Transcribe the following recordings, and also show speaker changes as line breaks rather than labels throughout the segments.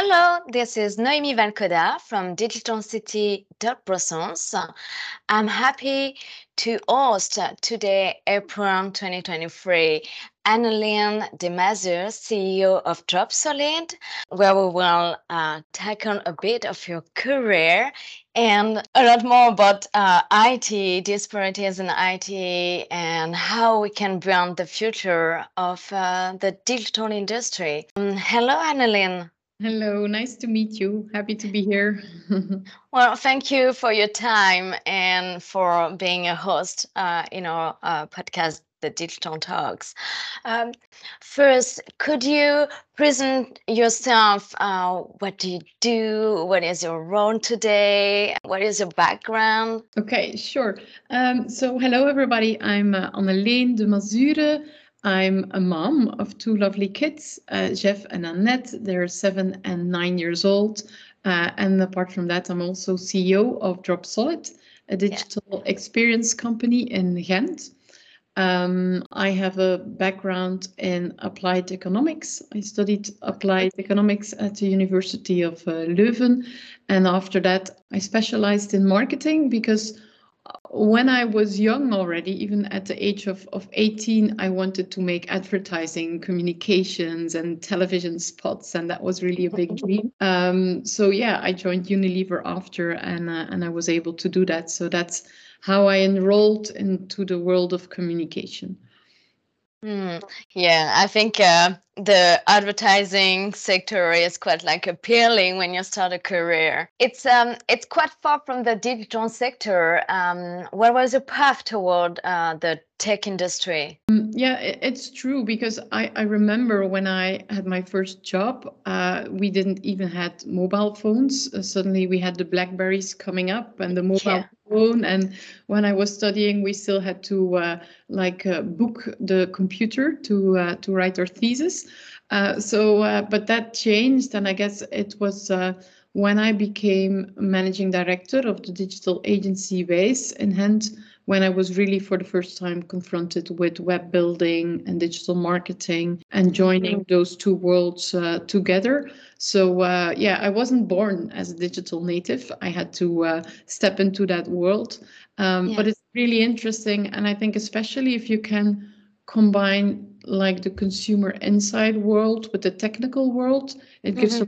Hello, this is Noemi Valcoda from Digital City Brussels. I'm happy to host today, April 2023, Anneleen Demasure, CEO of Dropsolid, where we will uh, tackle a bit of your career and a lot more about uh, IT, disparities in IT, and how we can build the future of uh, the digital industry. Um, hello, Anneleen.
Hello, nice to meet you. Happy to be here.
well, thank you for your time and for being a host uh, in our uh, podcast, The Digital Talks. Um, first, could you present yourself? Uh, what do you do? What is your role today? What is your background?
Okay, sure. Um, so, hello, everybody. I'm uh, Anneleen Demasure. I'm a mom of two lovely kids, uh, Jeff and Annette. They're seven and nine years old. Uh, and apart from that, I'm also CEO of Dropsolid, a digital yeah. experience company in Ghent. Um, I have a background in applied economics. I studied applied economics at the University of uh, Leuven. And after that, I specialized in marketing because when I was young already, even at the age of, of 18, I wanted to make advertising, communications, and television spots, and that was really a big dream. Um, so yeah, I joined Unilever after, and uh, and I was able to do that. So that's how I enrolled into the world of communication.
Mm, yeah, I think uh, the advertising sector is quite like appealing when you start a career. It's um it's quite far from the digital sector. Um, what was your path toward uh, the tech industry?
Yeah, it's true because I, I remember when I had my first job, uh, we didn't even had mobile phones. Uh, suddenly we had the Blackberries coming up and the mobile yeah. phone. And when i was studying we still had to uh, like uh, book the computer to uh, to write our thesis. Uh, so uh, but that changed. And i guess it was uh, when i became managing director of the digital agency base in Ghent when I was really for the first time confronted with web building and digital marketing and joining mm-hmm. those two worlds uh, together. So, uh, yeah, I wasn't born as a digital native. I had to uh, step into that world. Um, yeah. But it's really interesting. And I think, especially if you can combine like the consumer inside world with the technical world, it mm-hmm. gives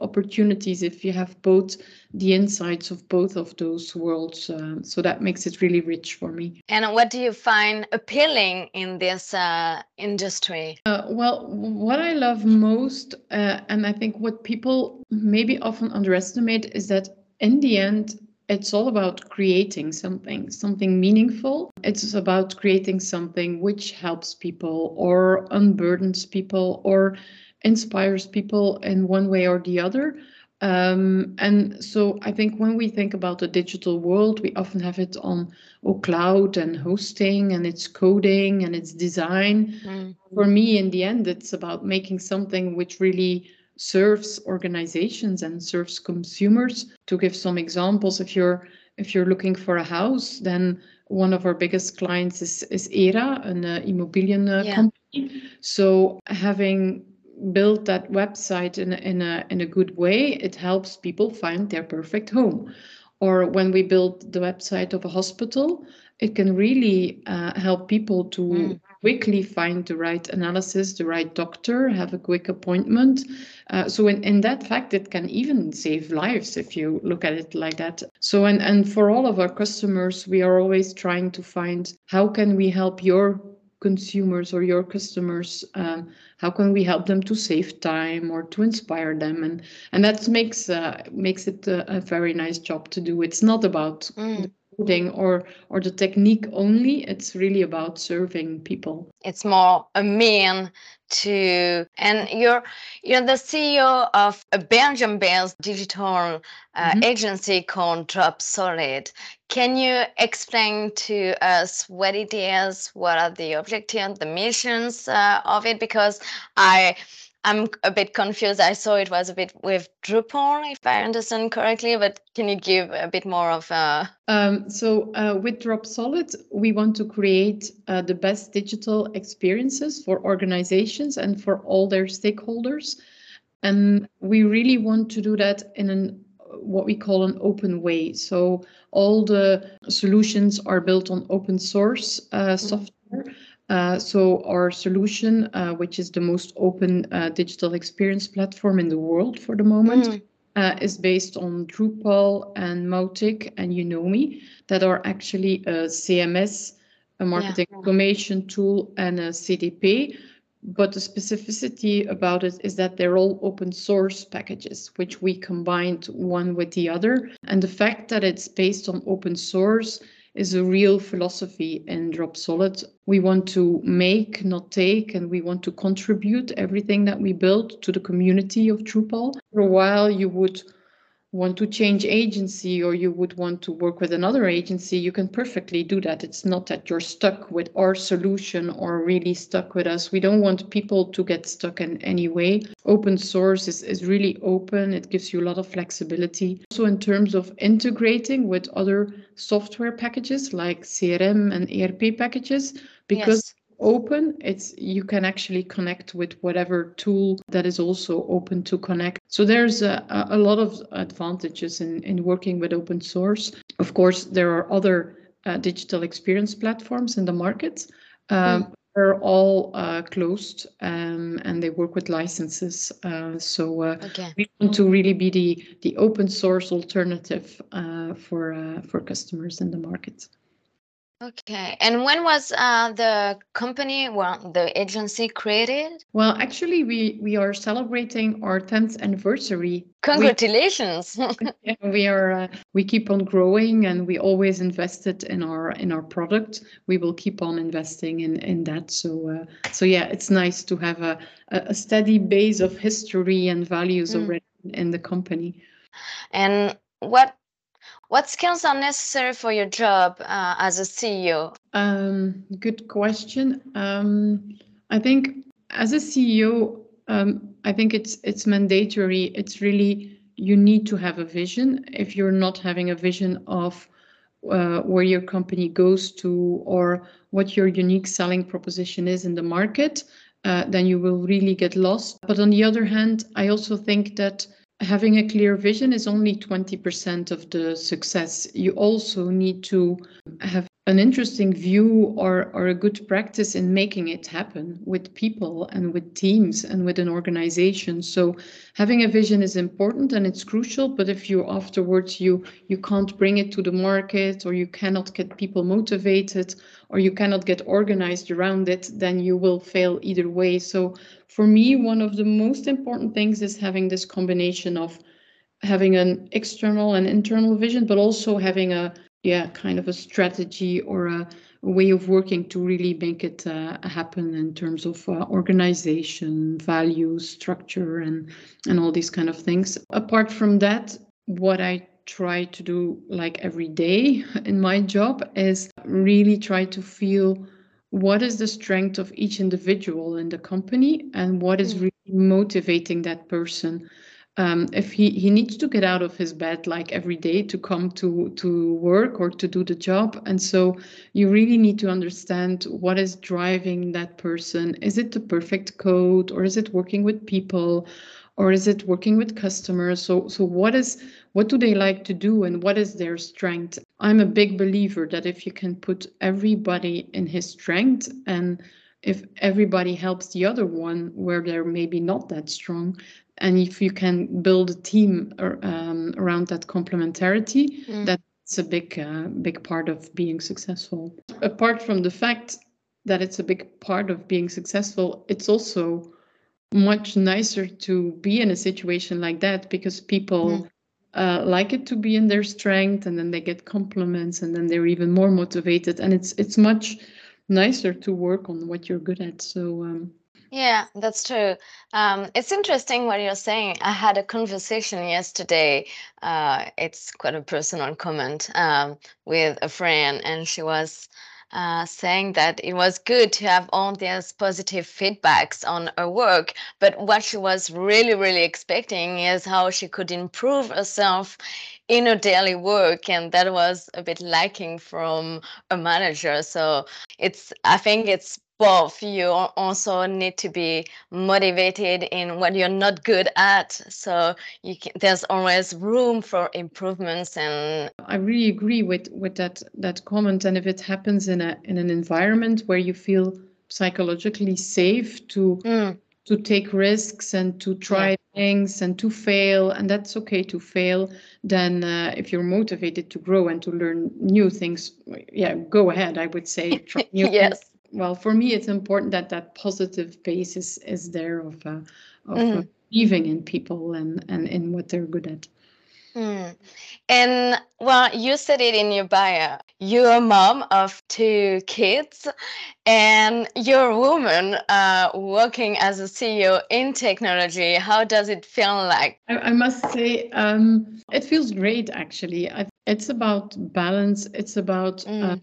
opportunities if you have both the insights of both of those worlds. Uh, so that makes it really rich for me.
And what do you find appealing in this uh, industry?
Uh, well, what I love most, uh, and I think what people maybe often underestimate, is that in the end, it's all about creating something, something meaningful. It's about creating something which helps people or unburdens people or inspires people in one way or the other. Um, and so I think when we think about the digital world, we often have it on oh, cloud and hosting and its coding and its design. Mm-hmm. For me, in the end, it's about making something which really serves organizations and serves consumers. To give some examples, if you're if you're looking for a house, then one of our biggest clients is, is ERA, an uh, immobilian uh, yeah. company. So having build that website in a, in a in a good way, it helps people find their perfect home. Or when we build the website of a hospital, it can really uh, help people to mm. quickly find the right analysis, the right doctor, have a quick appointment. Uh, so in, in that fact, it can even save lives if you look at it like that. So and, and for all of our customers, we are always trying to find how can we help your consumers or your customers um, how can we help them to save time or to inspire them and and that makes uh, makes it a, a, very nice job to do it's not about mm. Coding or or the technique only it's really about serving people
it's more a mean to and you're you're the CEO of a Belgium-based digital uh, mm-hmm. agency called Dropsolid Can you explain to us what it is? What are the objectives, the missions uh, of it? Because I I'm a bit confused. I saw it was a bit with Drupal, if I understand correctly, but can you give a bit more of a?
Um, so uh, with Dropsolid, we want to create uh, the best digital experiences for organizations and for all their stakeholders. And we really want to do that in an what we call an open way. So all the solutions are built on open source uh, mm-hmm. software. Uh, so our solution, uh, which is the most open uh, digital experience platform in the world for the moment, mm. is based on Drupal and Mautic and Unomi that are actually a CMS, a marketing yeah. automation tool, and a CDP but the specificity about it is that they're all open source packages, which we combined one with the other. And the fact that it's based on open source is a real philosophy in Dropsolid. We want to make, not take, and we want to contribute everything that we build to the community of Drupal. For a while, you would want to change agency or you would want to work with another agency, you can perfectly do that. It's not that you're stuck with our solution or really stuck with us. We don't want people to get stuck in any way. Open source is, is really open, it gives you a lot of flexibility. So, in terms of integrating with other software packages like CRM and ERP packages, because yes open it's you can actually connect with whatever tool that is also open to connect so there's a, a lot of advantages in, in working with open source of course there are other uh, digital experience platforms in the market um, mm. they're all uh, closed um, and they work with licenses uh, so uh, okay. we want to really be the the open source alternative uh, for uh, for customers in the market
Okay. And when was uh, the company, well, the agency created?
Well, actually, we we are celebrating our 10th anniversary.
Congratulations!
We, we are. Uh, we keep on growing, and we always invested in our in our product. We will keep on investing in in that. So uh, so yeah, it's nice to have a a steady base of history and values mm. already in the company.
And what what skills are necessary for your job uh, as a CEO?
Um, good question. Um, I think as a CEO, um, I think it's it's mandatory. It's really you need to have a vision. If you're not having a vision of uh, where your company goes to or what your unique selling proposition is in the market, uh, then you will really get lost. But on the other hand, I also think that having a clear vision is only 20% of the success. You also need to have an interesting view or, or a good practice in making it happen with people and with teams and with an organization. So having a vision is important and it's crucial, but if you afterwards you you can't bring it to the market or you cannot get people motivated or you cannot get organized around it, then you will fail either way. So for me, one of the most important things is having this combination of having an external and internal vision, but also having a yeah kind of a strategy or a, a way of working to really make it uh, happen in terms of uh, organization, values, structure, and and all these kind of things. Apart from that, what I try to do like every day in my job is really try to feel what is the strength of each individual in the company and what is mm. really motivating that person um, if he, he needs to get out of his bed like every day to come to to work or to do the job. And so you really need to understand what is driving that person. Is it the perfect code or is it working with people or is it working with customers? So so what is what do they like to do and what is their strength? I'm a big believer that if you can put everybody in his strength and if everybody helps the other one where they're maybe not that strong and if you can build a team um, around that complementarity mm. that's a big uh, big part of being successful apart from the fact that it's a big part of being successful it's also much nicer to be in a situation like that because people mm. uh, like it to be in their strength and then they get compliments and then they're even more motivated and it's it's much nicer to work on what you're good at so um,
yeah, that's true. Um, it's interesting what you're saying. I had a conversation yesterday. Uh, it's quite a personal comment um, with a friend, and she was uh, saying that it was good to have all these positive feedbacks on her work, but what she was really, really expecting is how she could improve herself in her daily work, and that was a bit lacking from a manager. So it's, I think it's both you also need to be motivated in what you're not good at. So you can, there's always room for improvements and
i really agree with with that that comment. And if it happens in a in an environment where you feel psychologically safe to mm. to take risks and to try yeah. things and to fail and that's okay to fail then uh, if you're motivated to grow and to learn new things yeah go ahead i would say.
Yes
things well for me it's important that that positive basis is there of uh, of mm. believing in people and and in what they're good at
mm. and well you said it in your bio you're a mom of two kids and you're a woman uh, working as a ceo in technology how does it feel like
i, I must say um, it feels great actually I, it's about balance it's about uh, mm. uh,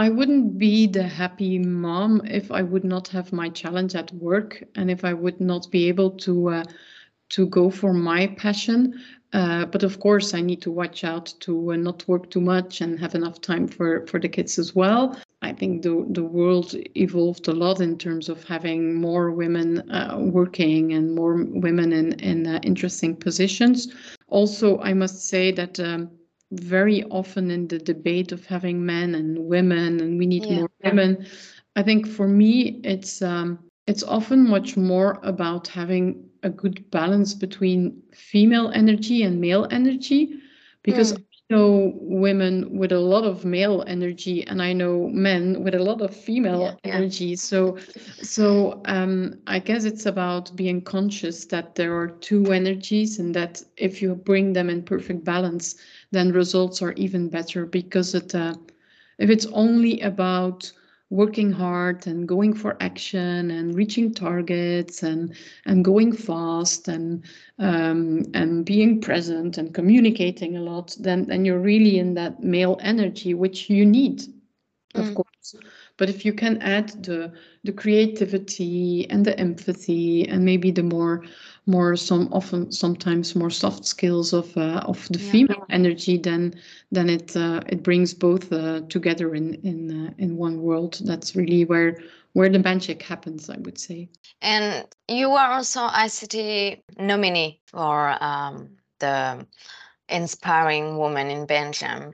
I wouldn't be the happy mom if I would not have my challenge at work and if I would not be able to uh, to go for my passion. Uh, but of course, I need to watch out to uh, not work too much and have enough time for for the kids as well. I think the the world evolved a lot in terms of having more women uh, working and more women in in uh, interesting positions. Also, I must say that. Um, very often in the debate of having men and women and we need yeah. more women i think for me it's um, it's often much more about having a good balance between female energy and male energy because mm. I know women with a lot of male energy and I know men with a lot of female yeah, energy. Yeah. So so um, I guess it's about being conscious that there are two energies and that if you bring them in perfect balance, then results are even better because it, uh, if it's only about working hard and going for action and reaching targets and and going fast and um, and being present and communicating a lot, then then you're really in that male energy which you need, of mm. course. But if you can add the the creativity and the empathy and maybe the more more some often sometimes more soft skills of uh, of the yeah. female energy then then it uh, it brings both uh, together in in uh, in one world. That's really where where the magic happens i would say.
And you are also ict nominee for um, the inspiring woman in belgium.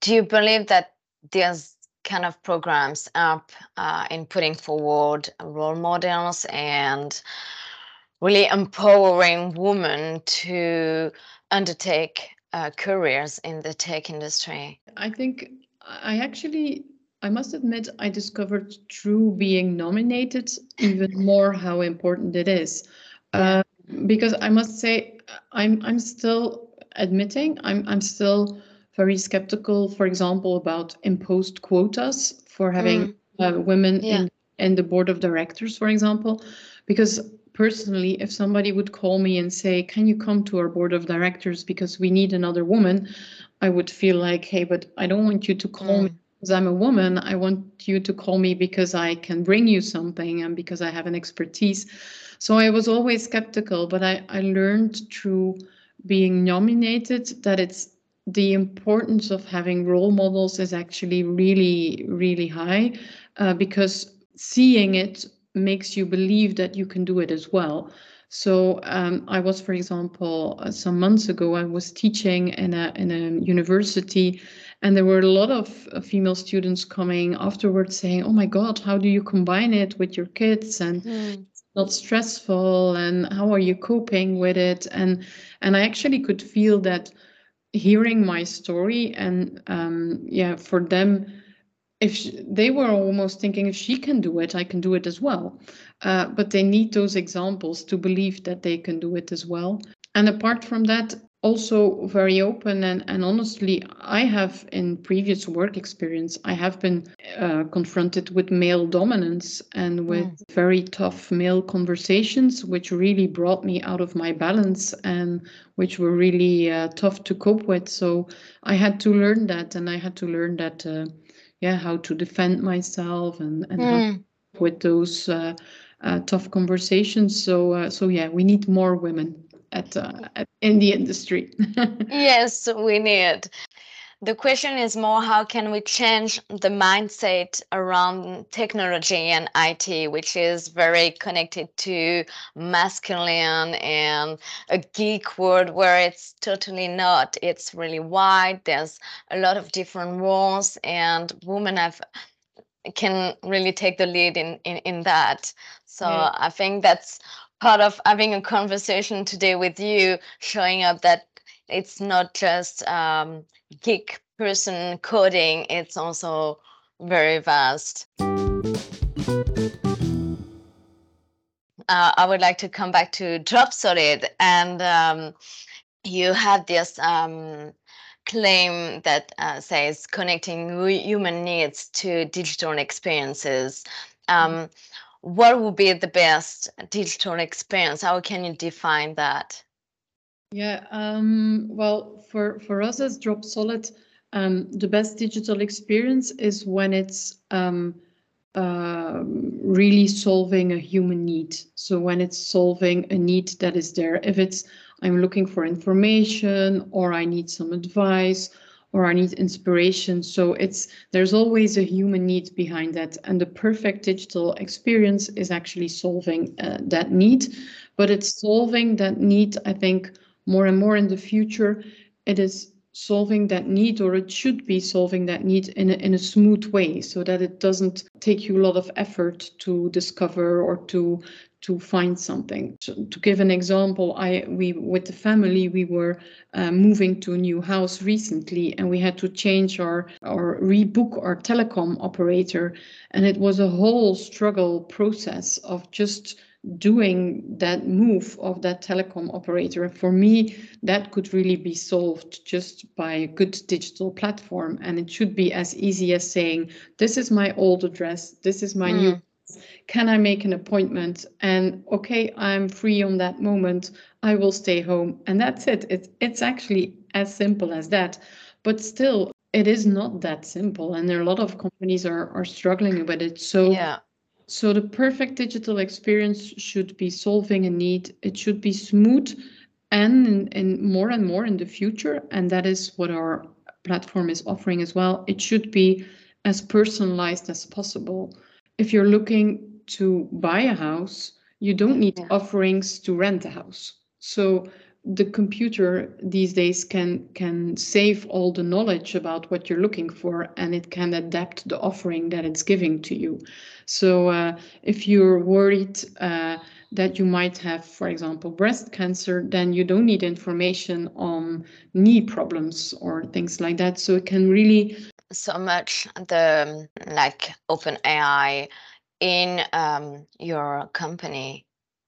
Do you believe that there's kind of programs up uh, in putting forward role models and really empowering women to undertake uh, careers in the tech industry?
I think I actually, I must admit, I discovered through being nominated even more how important it is. Uh, because I must say, I'm I'm still admitting I'm I'm still very skeptical, for example, about imposed quotas for having mm. uh, women yeah. in in the board of directors, for example, because personally, if somebody would call me and say, Can you come to our board of directors because we need another woman? I would feel like, Hey, but I don't want you to call mm. me because I'm a woman. I want you to call me because I can bring you something and because I have an expertise. So I was always skeptical, but I, I learned through being nominated that it's the importance of having role models is actually really, really high uh, because seeing it makes you believe that you can do it as well. So um, I was, for example, uh, some months ago, I was teaching in a in a university, and there were a lot of uh, female students coming afterwards saying, "Oh my God, how do you combine it with your kids and mm. not stressful? And how are you coping with it?" And and I actually could feel that hearing my story and um, yeah, for them if she, they were almost thinking if she can do it i can do it as well. Uh, but they need those examples to believe that they can do it as well. And apart from that also very open and, and honestly i have in previous work experience i have been uh, confronted with male dominance and with mm. very tough male conversations which really brought me out of my balance and which were really uh, tough to cope with. So i had to learn that and i had to learn that uh, yeah how to defend myself and and mm. with those uh, uh, tough conversations. So uh, so yeah we need more women at, uh, at in the industry.
Yes we need the question is more how can we change the mindset around technology and IT, which is very connected to masculine and a geek world where it's totally not. It's really wide. There's a lot of different roles, and women have can really take the lead in in, in that. So yeah. I think that's part of having a conversation today with you, showing up that it's not just um, geek person coding, it's also very vast. Uh, I would like to come back to Dropsolid, and um, you have this um, claim that uh, says connecting human needs to digital experiences. Um, what would be the best digital experience? How can you define that?
Yeah, um, well, for, for us as Dropsolid, um, the best digital experience is when it's um, uh, really solving a human need. So when it's solving a need that is there, if it's I'm looking for information or I need some advice or I need inspiration. So it's there's always a human need behind that, and the perfect digital experience is actually solving uh, that need. But it's solving that need. I think more and more in the future, it is solving that need or it should be solving that need in a, in a smooth way so that it doesn't take you a lot of effort to discover or to to find something. So to give an example, I we with the family we were uh, moving to a new house recently, and we had to change our or rebook our telecom operator, and it was a whole struggle process of just doing that move of that telecom operator. For me, that could really be solved just by a good digital platform, and it should be as easy as saying, "This is my old address. This is my mm. new." can I make an appointment? And okay, I'm free on that moment. I will stay home. And that's it. It's, it's actually as simple as that. But still, it is not that simple. And there are a lot of companies are, are struggling with it. So yeah. So the perfect digital experience should be solving a need. It should be smooth and in, more and more in the future. And that is what our platform is offering as well. It should be as personalized as possible if you're looking to buy a house, you don't need yeah. offerings to rent a house. So the computer these days can can save all the knowledge about what you're looking for and it can adapt the offering that it's giving to you so uh, if you're worried uh, that you might have for example breast cancer then you don't need information on knee problems or things like that so it can really
so much the like open AI in um, your company?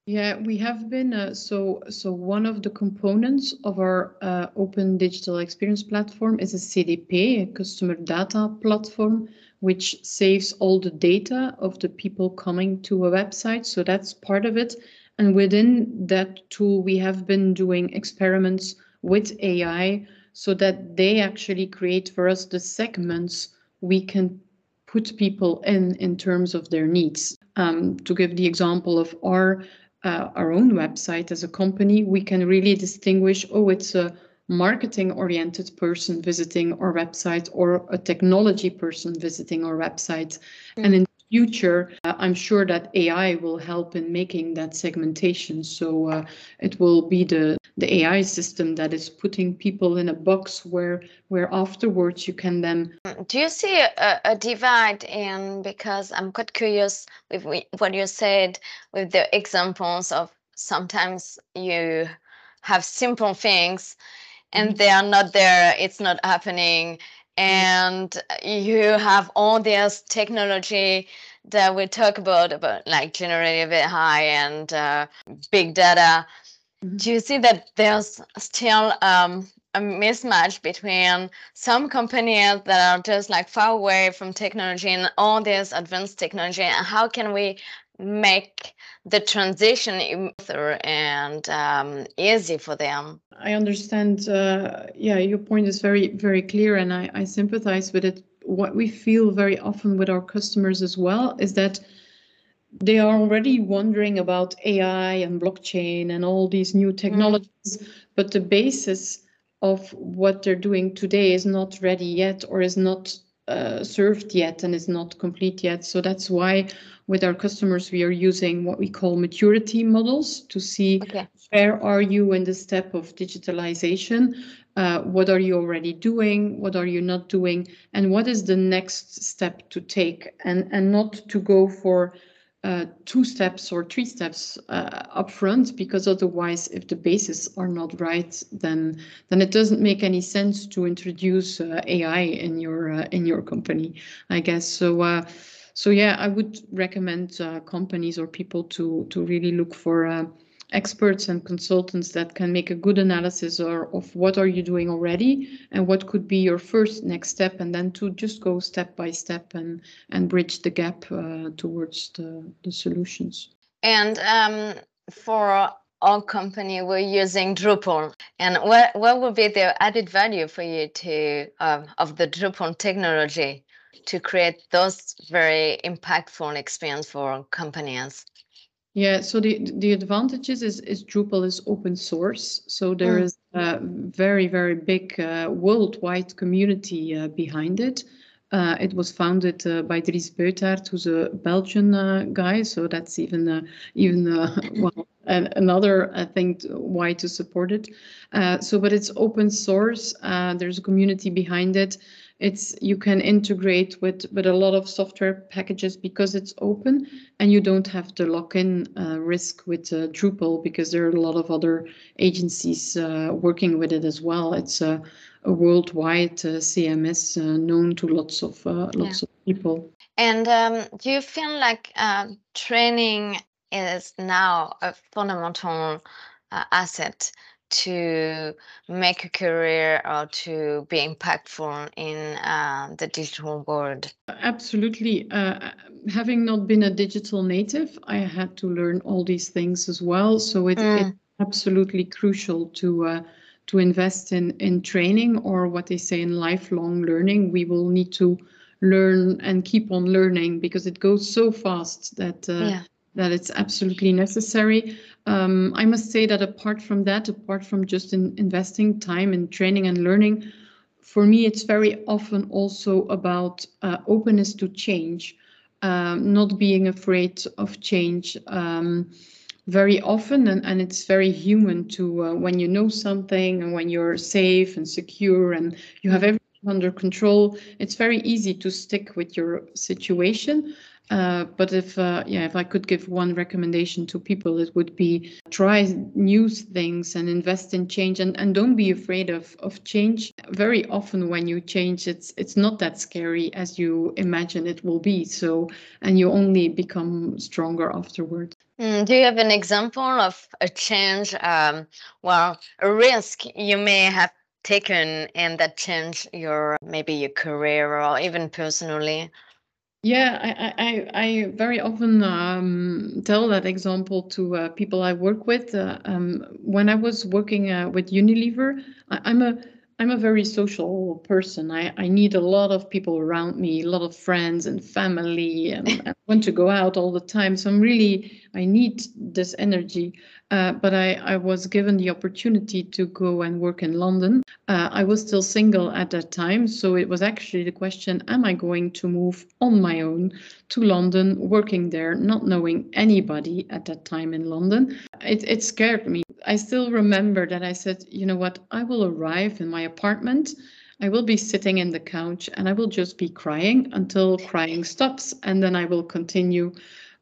Yeah, we have been uh, so so one of the components of our uh, open digital experience platform is a CDP, a customer data platform, which saves all the data of the people coming to a website. So that's part of it. And within that tool, we have been doing experiments with AI so that they actually create for us the segments we can put people in in terms of their needs. Um, to give the example of our uh, our own website as a company, we can really distinguish. Oh, it's a marketing oriented person visiting our website or a technology person visiting our website. Mm. And in future, uh, I'm sure that AI will help in making that segmentation. So uh, it will be the the AI system that is putting people in a box where where afterwards you can then.
Do you see a, a divide in because I'm quite curious with what you said with the examples of sometimes you have simple things and mm-hmm. they are not there it's not happening and you have all this technology that we talk about about like generative AI and uh, big data. Mm-hmm. Do you see that there's still um, a mismatch between some companies that are just like far away from technology and all this advanced technology, and how can we make the transition smoother and um, easy for them.
I understand. Uh, yeah, your point is very, very clear, and I, I sympathize with it. What we feel very often with our customers as well is that they are already wondering about AI and blockchain and all these new technologies, mm. but the basis of what they're doing today is not ready yet or is not uh, served yet and is not complete yet. So that's why with our customers we are using what we call maturity models to see okay. where are you in the step of digitalization, uh, what are you already doing, what are you not doing, and what is the next step to take, and and not to go for uh, two steps or three steps uh, up front because otherwise if the bases are not right then then it doesn't make any sense to introduce uh, AI in your uh, in your company I guess. So uh, so yeah I would recommend companies or people to to really look for experts and consultants that can make a good analysis or, of what are you doing already and what could be your first next step and then to just go step by step and and bridge the gap uh, towards the, the solutions.
And um, for our company we're using drupal. And what what would be the added value for you to um, of the drupal technology to create those very impactful experience for companies
yeah, so the the advantages is is Drupal is open source, so there mm. a very very big uh, worldwide community uh, behind it. Uh, it was founded uh, by Dries Buytaert, who's a Belgian uh, guy, so that's even uh, even well another I think why to support it. so, but it's open source. there's a community behind it it's you can integrate with with a lot of software packages because it's open and you don't have the lock-in uh, risk with uh, Drupal because there are a lot of other agencies uh, working with it as well. It's a, a worldwide uh, CMS uh, known to lots of uh, lots yeah. of people.
And um, do you feel like training is now a fundamental asset to make a career or to be impactful in uh, the digital world?
Absolutely. Uh, having not been a digital native, I had to learn all these things as well. So it, mm. it's absolutely crucial to uh, to invest in in training or what they say in lifelong learning. We will need to learn and keep on learning because it goes so fast that uh, yeah that it's absolutely necessary. Um, I must say that apart from that, apart from just in investing time in training and learning, for me, it's very often also about uh, openness to change, um, not being afraid of change. Um, very often, and, and it's very human to uh, when you know something and when you're safe and secure and you have everything under control, it's very easy to stick with your situation. Uh, but if uh, yeah, if I could give one recommendation to people, it would be try new things and invest in change, and, and don't be afraid of of change. Very often, when you change, it's it's not that scary as you imagine it will be. So, and you only become stronger afterwards.
Mm, do you have an example of a change, um, well, a risk you may have taken and that changed your maybe your career or even personally?
Yeah, I, I, I very often um, tell that example to uh, people I work with. Uh, um, when I was working uh, with Unilever, I, am a I'm a very social person. I, I need a lot of people around me, a lot of friends and family, and I want to go out all the time. So I'm really, I need this energy. Uh, but I, I was given the opportunity to go and work in London. Uh, I was still single at that time. So it was actually the question Am I going to move on my own to London, working there, not knowing anybody at that time in London? It, it scared me. I still remember that I said, You know what? I will arrive in my apartment. I will be sitting in the couch and I will just be crying until crying stops. And then I will continue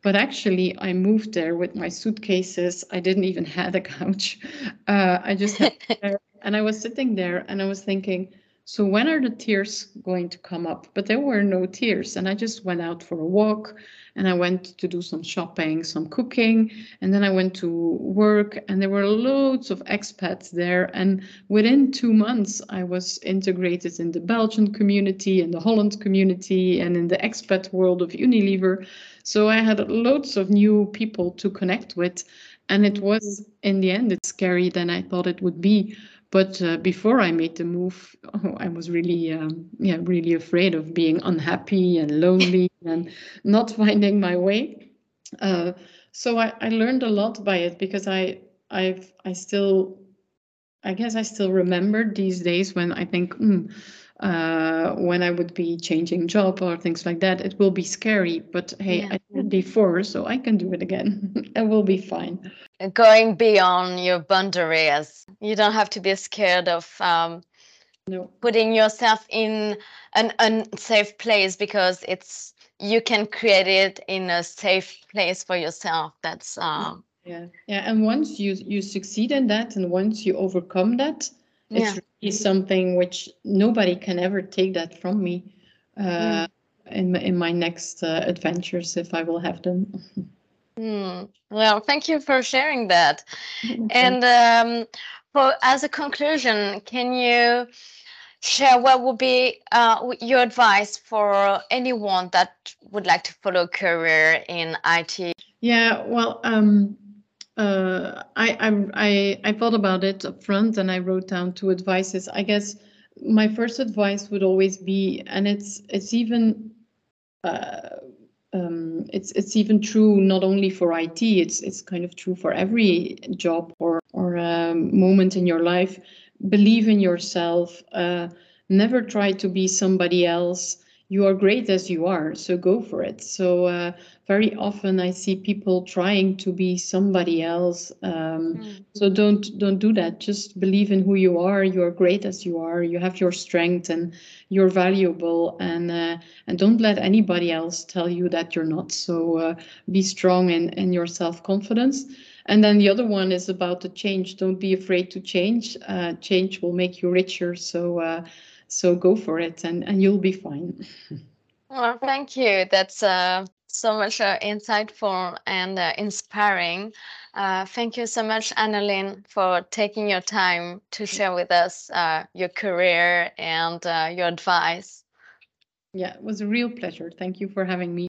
but actually, I moved there with my suitcases. I didn't even have a couch. Uh, I just had there, and I was sitting there and I was thinking, so when are the tears going to come up? But there were no tears. And I just went out for a walk and I went to do some shopping, some cooking, and then I went to work and there were loads of expats there. And within two months, I was integrated in the Belgian community and the Holland community and in the expat world of Unilever. So I had loads of new people to connect with. And it was, in the end, it's scary than I thought it would be. But uh, before I made the move, oh, I was really, um, yeah, really afraid of being unhappy and lonely and not finding my way. Uh, so I, I learned a lot by it because I, I've, I still I guess I still remember these days when I think, mm, uh, when I would be changing job or things like that, it will be scary. But hey,
Yeah.
I did it before, so I can do it again. it will be fine.
Going beyond your boundaries. You don't have to be scared of um,
No.
putting yourself in an unsafe place because it's you can create it in a safe place for yourself. That's um,
Yeah, yeah. And once you you succeed in that, and once you overcome that,
yeah.
it's really something which nobody can ever take that from me. Uh, in my, in my next uh, adventures, if I will have them.
Hmm. Well, thank you for sharing that.
Okay.
And um, for as a conclusion, can you share what would be uh, your advice for anyone that would like to follow a career in IT?
Yeah, well, um, uh, I, I I thought about it up front and I wrote down two advices. I guess my first advice would always be, and it's it's even uh, um, it's it's even true not only for IT. It's it's kind of true for every job or or um, moment in your life. Believe in yourself. Uh, never try to be somebody else. You are great as you are, so go for it. So. Uh, very often I see people trying to be somebody else. Um, so don't don't do that. Just believe in who you are. You are great as you are. You have your strength and you're valuable. And uh, and don't let anybody else tell you that you're not. So uh, be strong in in your self confidence. And then the other one is about the change. Don't be afraid to change. Uh, change will make you richer. So uh, so go for it, and and you'll be fine.
Well, thank you. That's uh, so much uh, insightful and uh, inspiring. Uh, thank you so much, Anneleen, for taking your time to share with us uh, your career and uh, your advice.
Yeah, it was a real pleasure. Thank you for having me.